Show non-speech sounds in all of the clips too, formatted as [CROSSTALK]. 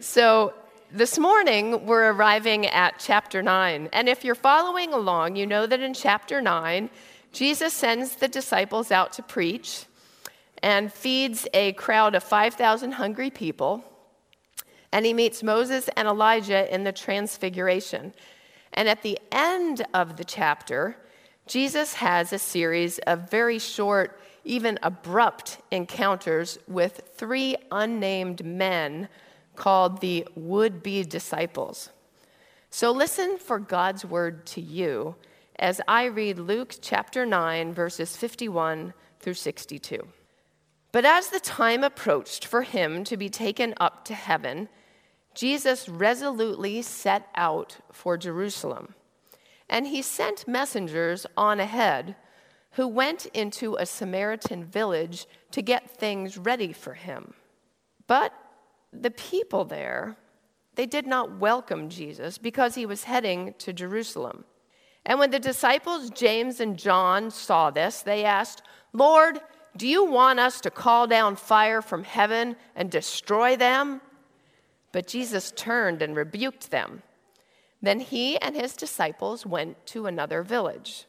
So this morning, we're arriving at chapter 9. And if you're following along, you know that in chapter 9, Jesus sends the disciples out to preach and feeds a crowd of 5,000 hungry people. And he meets Moses and Elijah in the transfiguration. And at the end of the chapter, Jesus has a series of very short, even abrupt encounters with three unnamed men called the would be disciples. So listen for God's word to you as I read Luke chapter 9, verses 51 through 62. But as the time approached for him to be taken up to heaven, Jesus resolutely set out for Jerusalem. And he sent messengers on ahead who went into a Samaritan village to get things ready for him. But the people there, they did not welcome Jesus because he was heading to Jerusalem. And when the disciples James and John saw this, they asked, Lord, do you want us to call down fire from heaven and destroy them? But Jesus turned and rebuked them. Then he and his disciples went to another village.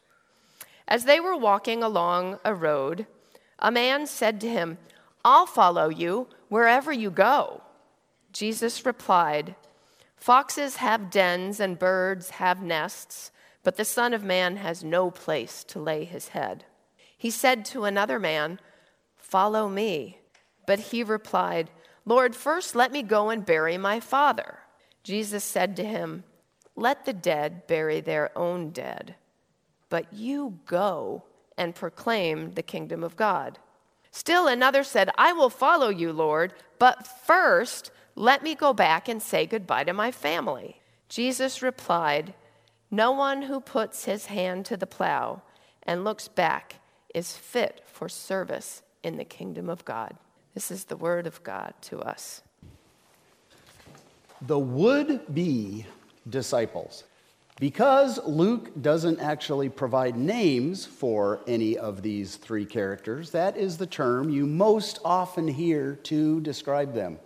As they were walking along a road, a man said to him, I'll follow you wherever you go. Jesus replied, Foxes have dens and birds have nests, but the Son of Man has no place to lay his head. He said to another man, Follow me. But he replied, Lord, first let me go and bury my father. Jesus said to him, Let the dead bury their own dead, but you go and proclaim the kingdom of God. Still another said, I will follow you, Lord, but first let me go back and say goodbye to my family. Jesus replied, No one who puts his hand to the plow and looks back is fit for service in the kingdom of God. This is the word of God to us. The would be disciples. Because Luke doesn't actually provide names for any of these three characters, that is the term you most often hear to describe them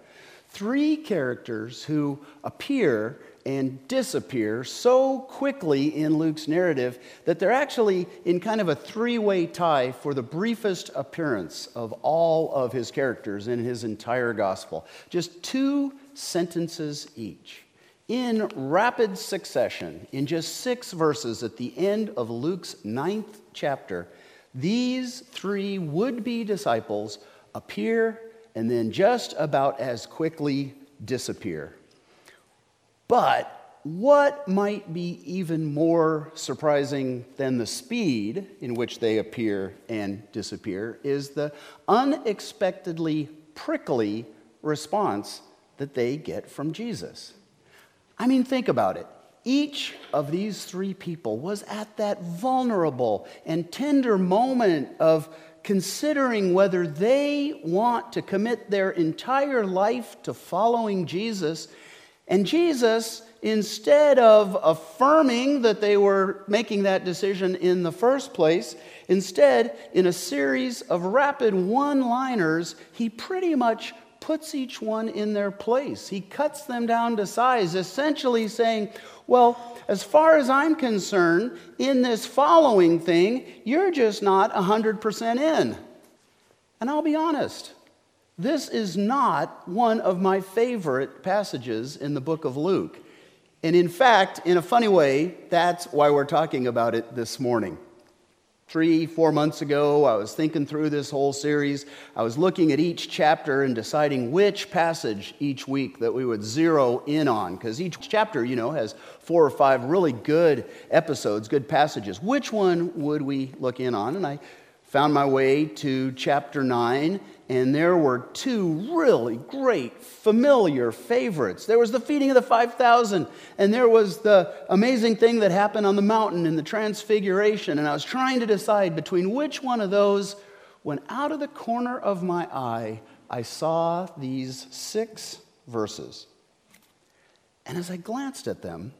three characters who appear and disappear so quickly in Luke's narrative that they're actually in kind of a three way tie for the briefest appearance of all of his characters in his entire gospel. Just two sentences each. In rapid succession, in just six verses at the end of Luke's ninth chapter, these three would be disciples appear and then just about as quickly disappear. But what might be even more surprising than the speed in which they appear and disappear is the unexpectedly prickly response that they get from Jesus. I mean, think about it. Each of these three people was at that vulnerable and tender moment of considering whether they want to commit their entire life to following Jesus. And Jesus, instead of affirming that they were making that decision in the first place, instead, in a series of rapid one liners, he pretty much puts each one in their place. He cuts them down to size, essentially saying, Well, as far as I'm concerned, in this following thing, you're just not 100% in. And I'll be honest, this is not one of my favorite passages in the book of Luke. And in fact, in a funny way, that's why we're talking about it this morning three, four months ago, I was thinking through this whole series. I was looking at each chapter and deciding which passage each week that we would zero in on, because each chapter, you know, has four or five really good episodes, good passages. Which one would we look in on? And I found my way to chapter 9 and there were two really great, familiar favorites. There was the feeding of the 5,000, and there was the amazing thing that happened on the mountain in the transfiguration. And I was trying to decide between which one of those, when out of the corner of my eye, I saw these six verses. And as I glanced at them,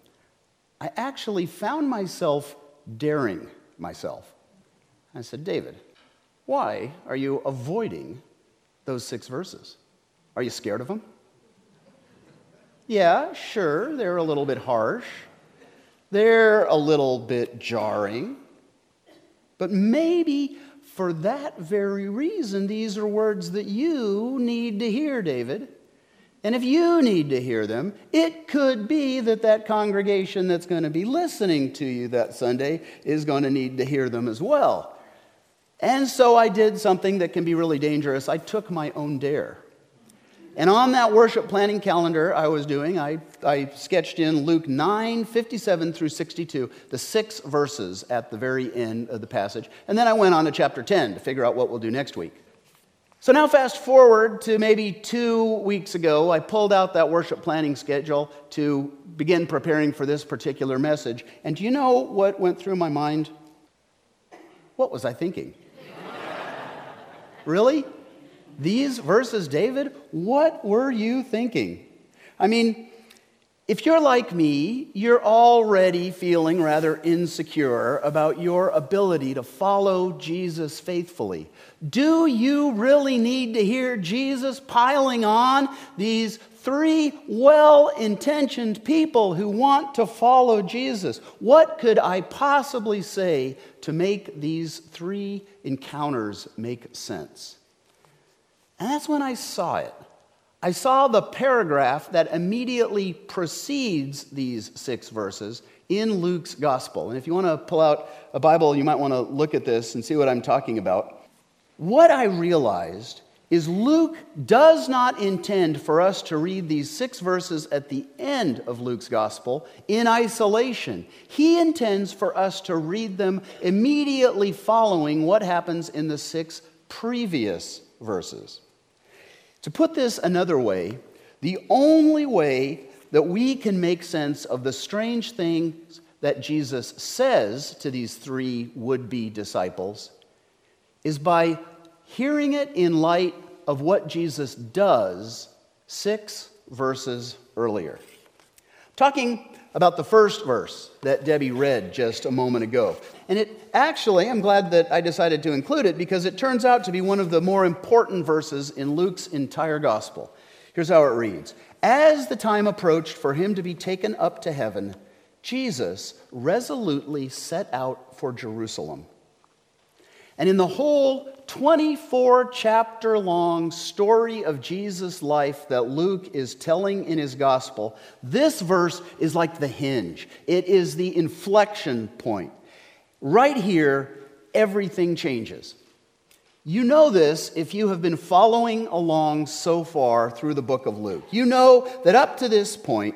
I actually found myself daring myself. I said, David, why are you avoiding those six verses? Are you scared of them? Yeah, sure, they're a little bit harsh. They're a little bit jarring. But maybe for that very reason, these are words that you need to hear, David. And if you need to hear them, it could be that that congregation that's going to be listening to you that Sunday is going to need to hear them as well. And so I did something that can be really dangerous. I took my own dare. And on that worship planning calendar I was doing, I, I sketched in Luke 9, 57 through 62, the six verses at the very end of the passage. And then I went on to chapter 10 to figure out what we'll do next week. So now, fast forward to maybe two weeks ago, I pulled out that worship planning schedule to begin preparing for this particular message. And do you know what went through my mind? What was I thinking? Really? These verses, David, what were you thinking? I mean, if you're like me, you're already feeling rather insecure about your ability to follow Jesus faithfully. Do you really need to hear Jesus piling on these three well intentioned people who want to follow Jesus? What could I possibly say to make these three encounters make sense? And that's when I saw it. I saw the paragraph that immediately precedes these six verses in Luke's gospel. And if you want to pull out a Bible, you might want to look at this and see what I'm talking about. What I realized is Luke does not intend for us to read these six verses at the end of Luke's gospel in isolation. He intends for us to read them immediately following what happens in the six previous verses. To put this another way, the only way that we can make sense of the strange things that Jesus says to these three would be disciples is by hearing it in light of what Jesus does six verses earlier. Talking about the first verse that Debbie read just a moment ago. And it actually, I'm glad that I decided to include it because it turns out to be one of the more important verses in Luke's entire gospel. Here's how it reads As the time approached for him to be taken up to heaven, Jesus resolutely set out for Jerusalem. And in the whole 24 chapter long story of Jesus' life that Luke is telling in his gospel, this verse is like the hinge. It is the inflection point. Right here, everything changes. You know this if you have been following along so far through the book of Luke. You know that up to this point,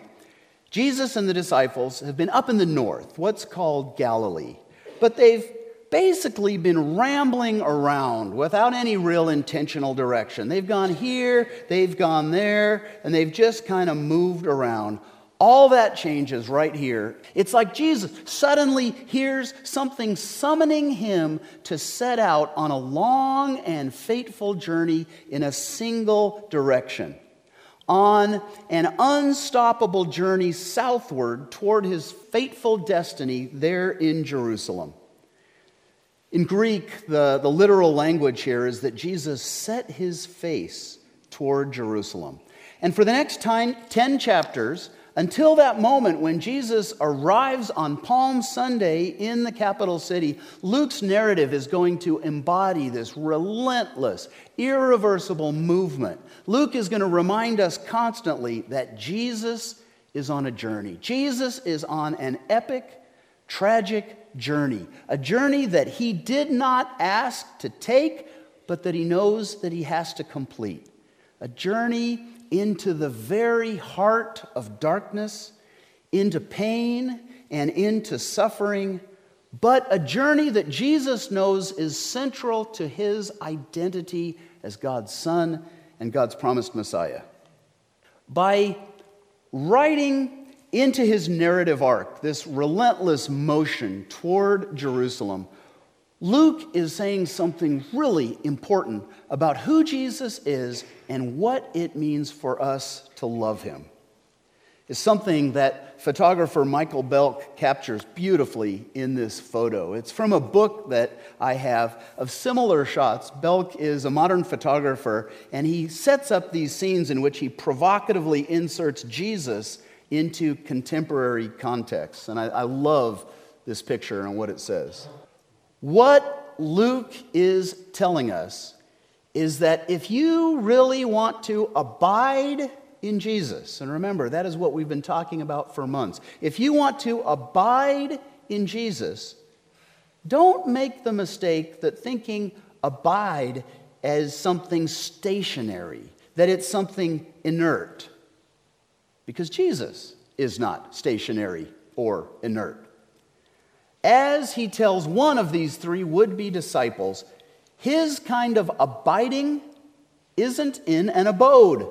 Jesus and the disciples have been up in the north, what's called Galilee. But they've basically been rambling around without any real intentional direction. They've gone here, they've gone there, and they've just kind of moved around. All that changes right here. It's like Jesus suddenly hears something summoning him to set out on a long and fateful journey in a single direction. On an unstoppable journey southward toward his fateful destiny there in Jerusalem. In Greek, the, the literal language here is that Jesus set his face toward Jerusalem. And for the next time, 10 chapters, until that moment when Jesus arrives on Palm Sunday in the capital city, Luke's narrative is going to embody this relentless, irreversible movement. Luke is going to remind us constantly that Jesus is on a journey. Jesus is on an epic, tragic journey, a journey that he did not ask to take, but that he knows that he has to complete. A journey into the very heart of darkness, into pain and into suffering, but a journey that Jesus knows is central to his identity as God's Son and God's promised Messiah. By writing into his narrative arc, this relentless motion toward Jerusalem, Luke is saying something really important about who Jesus is and what it means for us to love him. is something that photographer Michael Belk captures beautifully in this photo. It's from a book that I have of similar shots. Belk is a modern photographer, and he sets up these scenes in which he provocatively inserts Jesus into contemporary contexts. And I, I love this picture and what it says. What Luke is telling us is that if you really want to abide in Jesus. And remember, that is what we've been talking about for months. If you want to abide in Jesus, don't make the mistake that thinking abide as something stationary, that it's something inert. Because Jesus is not stationary or inert. As he tells one of these three would be disciples, his kind of abiding isn't in an abode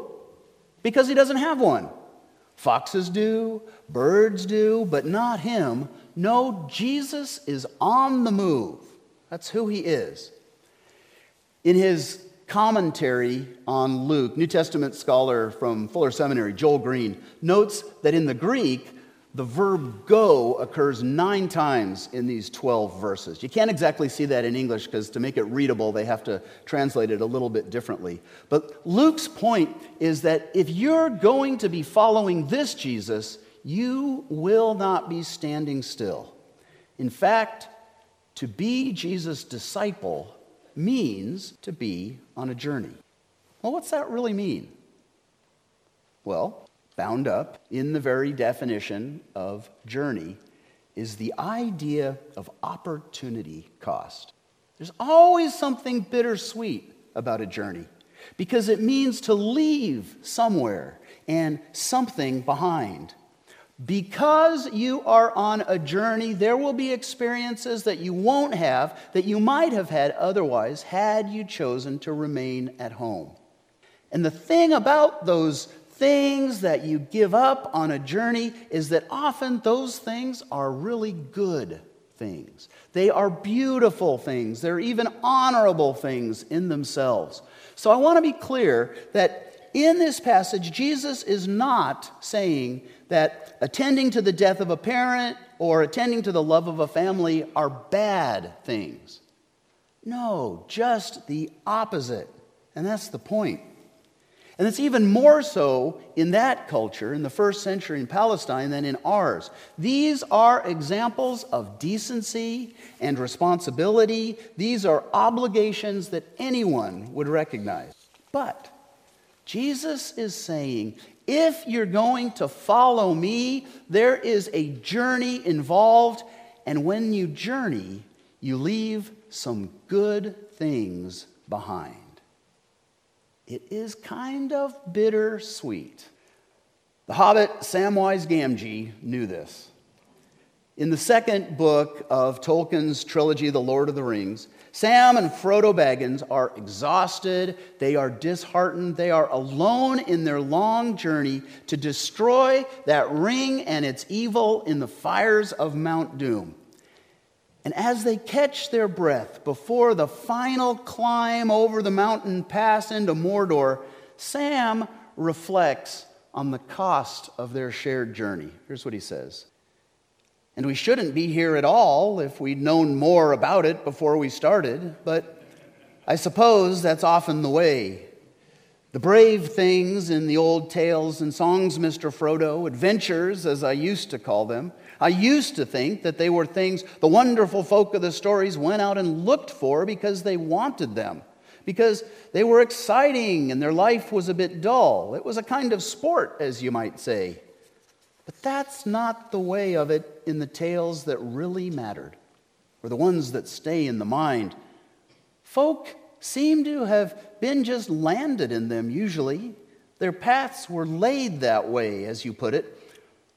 because he doesn't have one. Foxes do, birds do, but not him. No, Jesus is on the move. That's who he is. In his commentary on Luke, New Testament scholar from Fuller Seminary, Joel Green, notes that in the Greek, the verb go occurs nine times in these 12 verses. You can't exactly see that in English because to make it readable, they have to translate it a little bit differently. But Luke's point is that if you're going to be following this Jesus, you will not be standing still. In fact, to be Jesus' disciple means to be on a journey. Well, what's that really mean? Well, bound up in the very definition of journey is the idea of opportunity cost. There's always something bittersweet about a journey because it means to leave somewhere and something behind. Because you are on a journey, there will be experiences that you won't have that you might have had otherwise had you chosen to remain at home. And the thing about those things that you give up on a journey is that often those things are really good things. They are beautiful things. They're even honorable things in themselves. So I want to be clear that in this passage, Jesus is not saying that attending to the death of a parent or attending to the love of a family are bad things. No, just the opposite. And that's the point. And it's even more so in that culture, in the first century in Palestine, than in ours. These are examples of decency and responsibility. These are obligations that anyone would recognize. But Jesus is saying, if you're going to follow me, there is a journey involved. And when you journey, you leave some good things behind it is kind of bittersweet. The hobbit Samwise Gamgee knew this. In the second book of Tolkien's trilogy, The Lord of the Rings, Sam and Frodo Baggins are exhausted, they are disheartened, they are alone in their long journey to destroy that ring and its evil in the fires of Mount Doom. And as they catch their breath before the final climb over the mountain pass into Mordor, Sam reflects on the cost of their shared journey. Here's what he says And we shouldn't be here at all if we'd known more about it before we started, but I suppose that's often the way. The brave things in the old tales and songs, Mr. Frodo, adventures as I used to call them, I used to think that they were things the wonderful folk of the stories went out and looked for because they wanted them, because they were exciting and their life was a bit dull. It was a kind of sport, as you might say. But that's not the way of it in the tales that really mattered, or the ones that stay in the mind. Folk seem to have been just landed in them, usually. Their paths were laid that way, as you put it,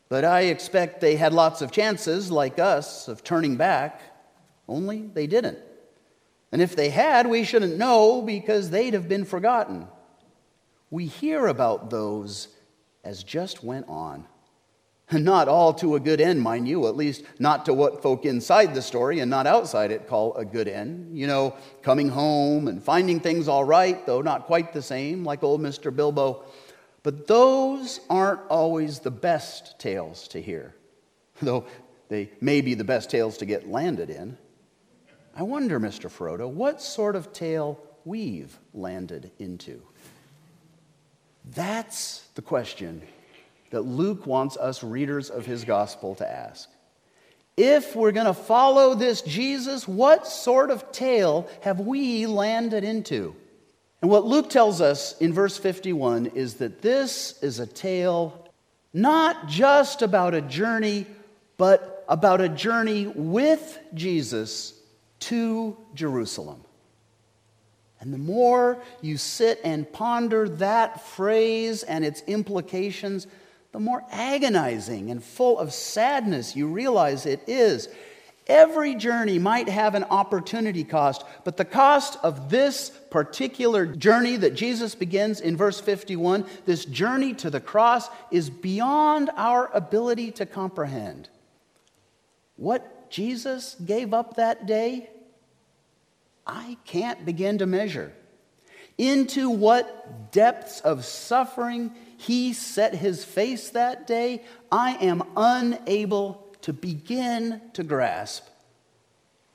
but I expect they had lots of chances, like us, of turning back, only they didn't. And if they had, we shouldn't know because they'd have been forgotten. We hear about those as just went on. [LAUGHS] Not all to a good end, mind you, at least not to what folk inside the story and not outside it call a good end. You know, coming home and finding things all right, though not quite the same, like old Mr. Bilbo. But those aren't always the best tales to hear, [LAUGHS] though they may be the best tales to get landed in. I wonder, Mr. Frodo, what sort of tale we've landed into? That's the question that Luke wants us readers of his gospel to ask. If we're going to follow this Jesus, what sort of tale have we landed into? And what Luke tells us in verse 51 is that this is a tale not just about a journey, but about a journey with Jesus to Jerusalem. And the more you sit and ponder that phrase and its implications, the more agonizing and full of sadness you realize it is. Every journey might have an opportunity cost, but the cost of this particular journey that Jesus begins in verse 51, this journey to the cross, is beyond our ability to comprehend. What Jesus gave up that day, I can't begin to measure. Into what depths of suffering he set his face that day, I am unable to begin to grasp,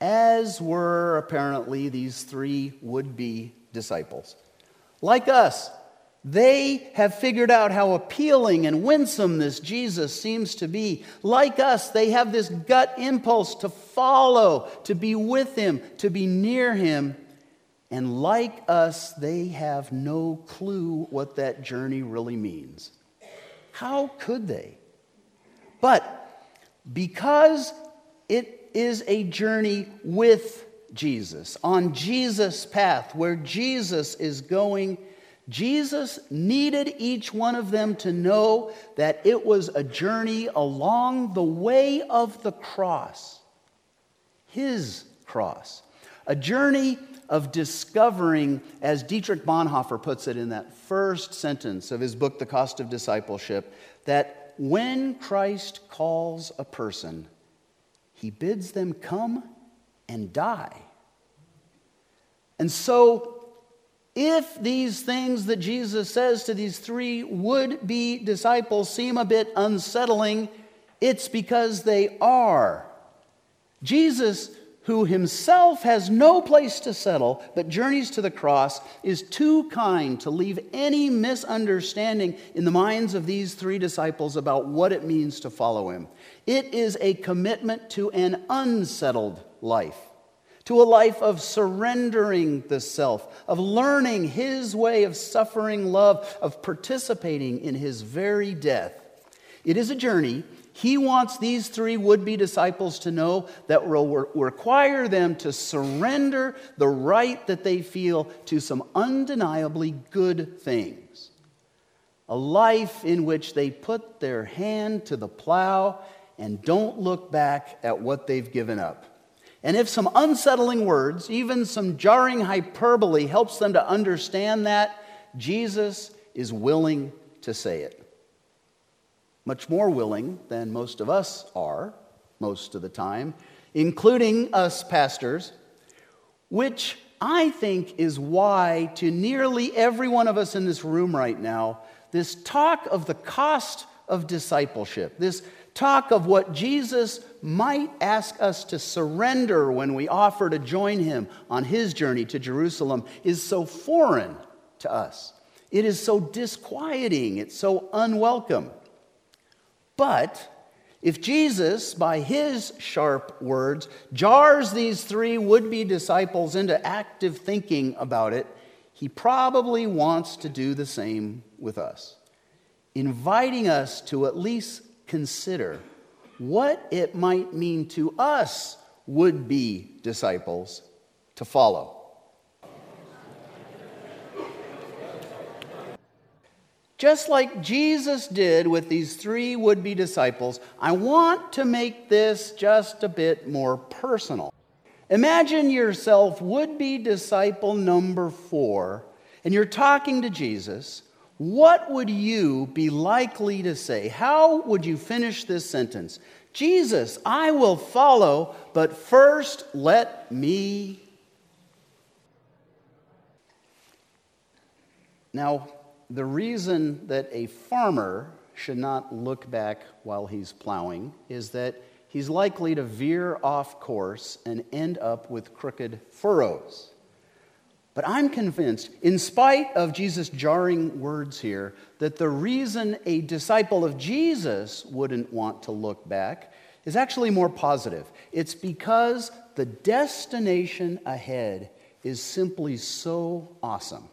as were apparently these three would be disciples. Like us, they have figured out how appealing and winsome this Jesus seems to be. Like us, they have this gut impulse to follow, to be with him, to be near him. And like us, they have no clue what that journey really means. How could they? But because it is a journey with Jesus, on Jesus' path, where Jesus is going, Jesus needed each one of them to know that it was a journey along the way of the cross, his cross, a journey of discovering, as Dietrich Bonhoeffer puts it in that first sentence of his book, The Cost of Discipleship, that when Christ calls a person, he bids them come and die. And so if these things that Jesus says to these three would be disciples seem a bit unsettling, it's because they are. Jesus, who himself has no place to settle but journeys to the cross, is too kind to leave any misunderstanding in the minds of these three disciples about what it means to follow him. It is a commitment to an unsettled life to a life of surrendering the self, of learning his way of suffering love, of participating in his very death. It is a journey. He wants these three would be disciples to know that will require them to surrender the right that they feel to some undeniably good things. A life in which they put their hand to the plow and don't look back at what they've given up. And if some unsettling words, even some jarring hyperbole, helps them to understand that, Jesus is willing to say it. Much more willing than most of us are, most of the time, including us pastors, which I think is why, to nearly every one of us in this room right now, this talk of the cost of discipleship, this talk of what Jesus might ask us to surrender when we offer to join him on his journey to Jerusalem is so foreign to us. It is so disquieting, it's so unwelcome. But if Jesus, by his sharp words, jars these three would be disciples into active thinking about it, he probably wants to do the same with us, inviting us to at least consider what it might mean to us, would be disciples, to follow. Just like Jesus did with these three would be disciples, I want to make this just a bit more personal. Imagine yourself would be disciple number four, and you're talking to Jesus what would you be likely to say? How would you finish this sentence? Jesus, I will follow, but first let me. Now, the reason that a farmer should not look back while he's plowing is that he's likely to veer off course and end up with crooked furrows. But I'm convinced, in spite of Jesus' jarring words here, that the reason a disciple of Jesus wouldn't want to look back is actually more positive. It's because the destination ahead is simply so awesome.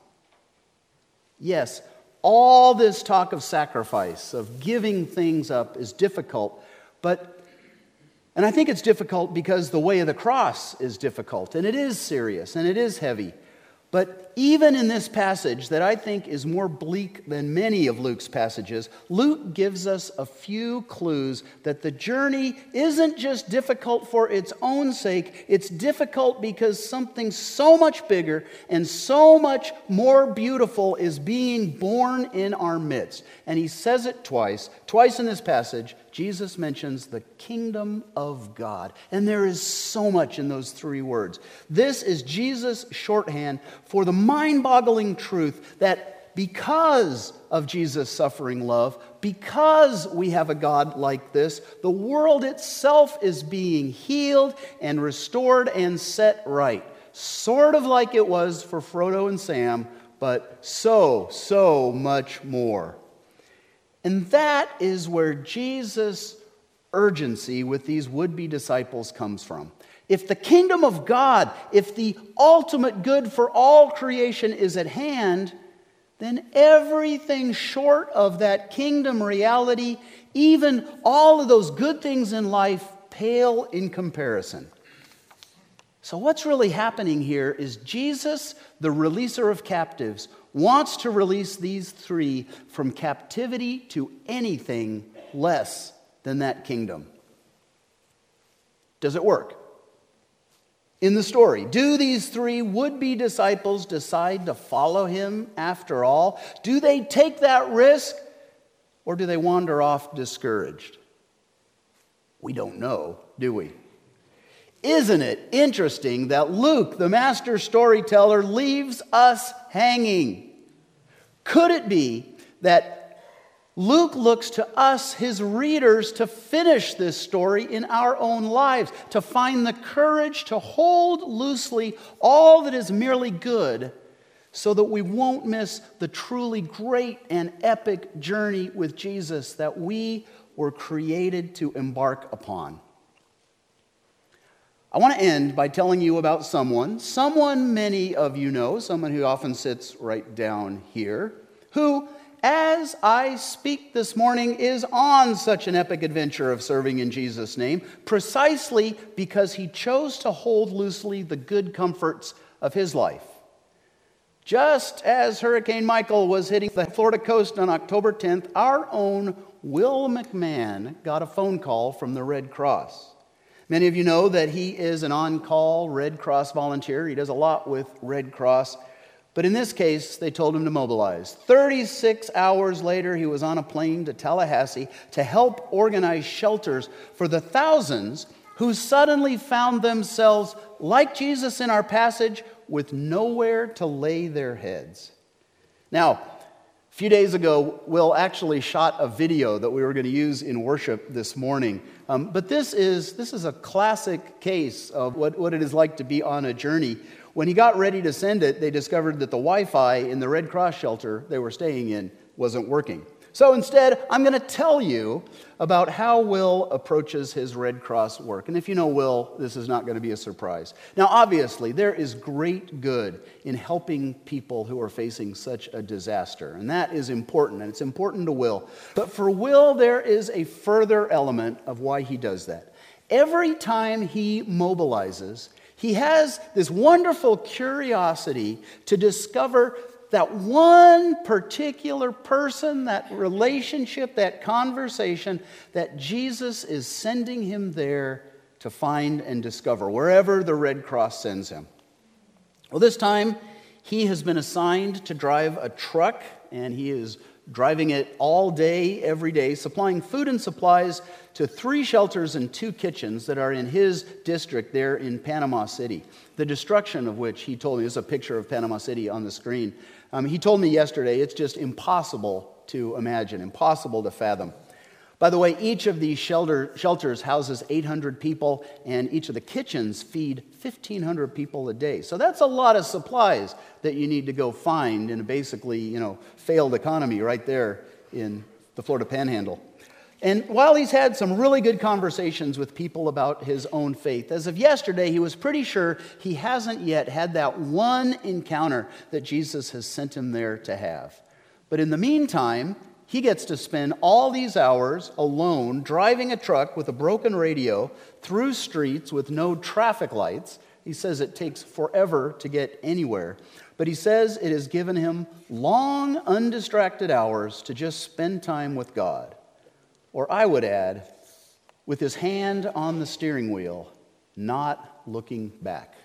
Yes, all this talk of sacrifice, of giving things up, is difficult, but, and I think it's difficult because the way of the cross is difficult, and it is serious, and it is heavy. But even in this passage, that I think is more bleak than many of Luke's passages, Luke gives us a few clues that the journey isn't just difficult for its own sake, it's difficult because something so much bigger and so much more beautiful is being born in our midst. And he says it twice. Twice in this passage, Jesus mentions the kingdom of God. And there is so much in those three words. This is Jesus' shorthand for the mind boggling truth that because of Jesus' suffering love, because we have a God like this, the world itself is being healed and restored and set right. Sort of like it was for Frodo and Sam, but so, so much more. And that is where Jesus' urgency with these would be disciples comes from. If the kingdom of God, if the ultimate good for all creation is at hand, then everything short of that kingdom reality, even all of those good things in life, pale in comparison. So, what's really happening here is Jesus, the releaser of captives, wants to release these three from captivity to anything less than that kingdom. Does it work? in the story. Do these three would be disciples decide to follow him after all? Do they take that risk or do they wander off discouraged? We don't know, do we? Isn't it interesting that Luke, the master storyteller, leaves us hanging? Could it be that Luke looks to us, his readers, to finish this story in our own lives, to find the courage to hold loosely all that is merely good, so that we won't miss the truly great and epic journey with Jesus that we were created to embark upon. I want to end by telling you about someone, someone many of you know, someone who often sits right down here, who as I speak this morning, is on such an epic adventure of serving in Jesus' name, precisely because he chose to hold loosely the good comforts of his life. Just as Hurricane Michael was hitting the Florida coast on October 10th, our own Will McMahon got a phone call from the Red Cross. Many of you know that he is an on call Red Cross volunteer. He does a lot with Red Cross. But in this case, they told him to mobilize. 36 hours later, he was on a plane to Tallahassee to help organize shelters for the thousands who suddenly found themselves, like Jesus in our passage, with nowhere to lay their heads. Now, a few days ago, Will actually shot a video that we were going to use in worship this morning. Um, but this is, this is a classic case of what, what it is like to be on a journey when he got ready to send it, they discovered that the Wi Fi in the Red Cross shelter they were staying in wasn't working. So instead, I'm going to tell you about how Will approaches his Red Cross work. And if you know Will, this is not going to be a surprise. Now, obviously, there is great good in helping people who are facing such a disaster, and that is important, and it's important to Will. But for Will, there is a further element of why he does that. Every time he mobilizes, he has this wonderful curiosity to discover that one particular person, that relationship, that conversation that Jesus is sending him there to find and discover, wherever the Red Cross sends him. Well, this time he has been assigned to drive a truck, and he is driving it all day, every day, supplying food and supplies to three shelters and two kitchens that are in his district there in Panama City. The destruction of which he told me, is a picture of Panama City on the screen. Um, he told me yesterday it's just impossible to imagine, impossible to fathom. By the way, each of these shelter, shelters houses 800 people, and each of the kitchens feed 1,500 people a day. So that's a lot of supplies that you need to go find in a basically, you know, failed economy right there in the Florida Panhandle. And while he's had some really good conversations with people about his own faith, as of yesterday, he was pretty sure he hasn't yet had that one encounter that Jesus has sent him there to have. But in the meantime, he gets to spend all these hours alone driving a truck with a broken radio through streets with no traffic lights. He says it takes forever to get anywhere. But he says it has given him long, undistracted hours to just spend time with God. Or I would add, with his hand on the steering wheel, not looking back.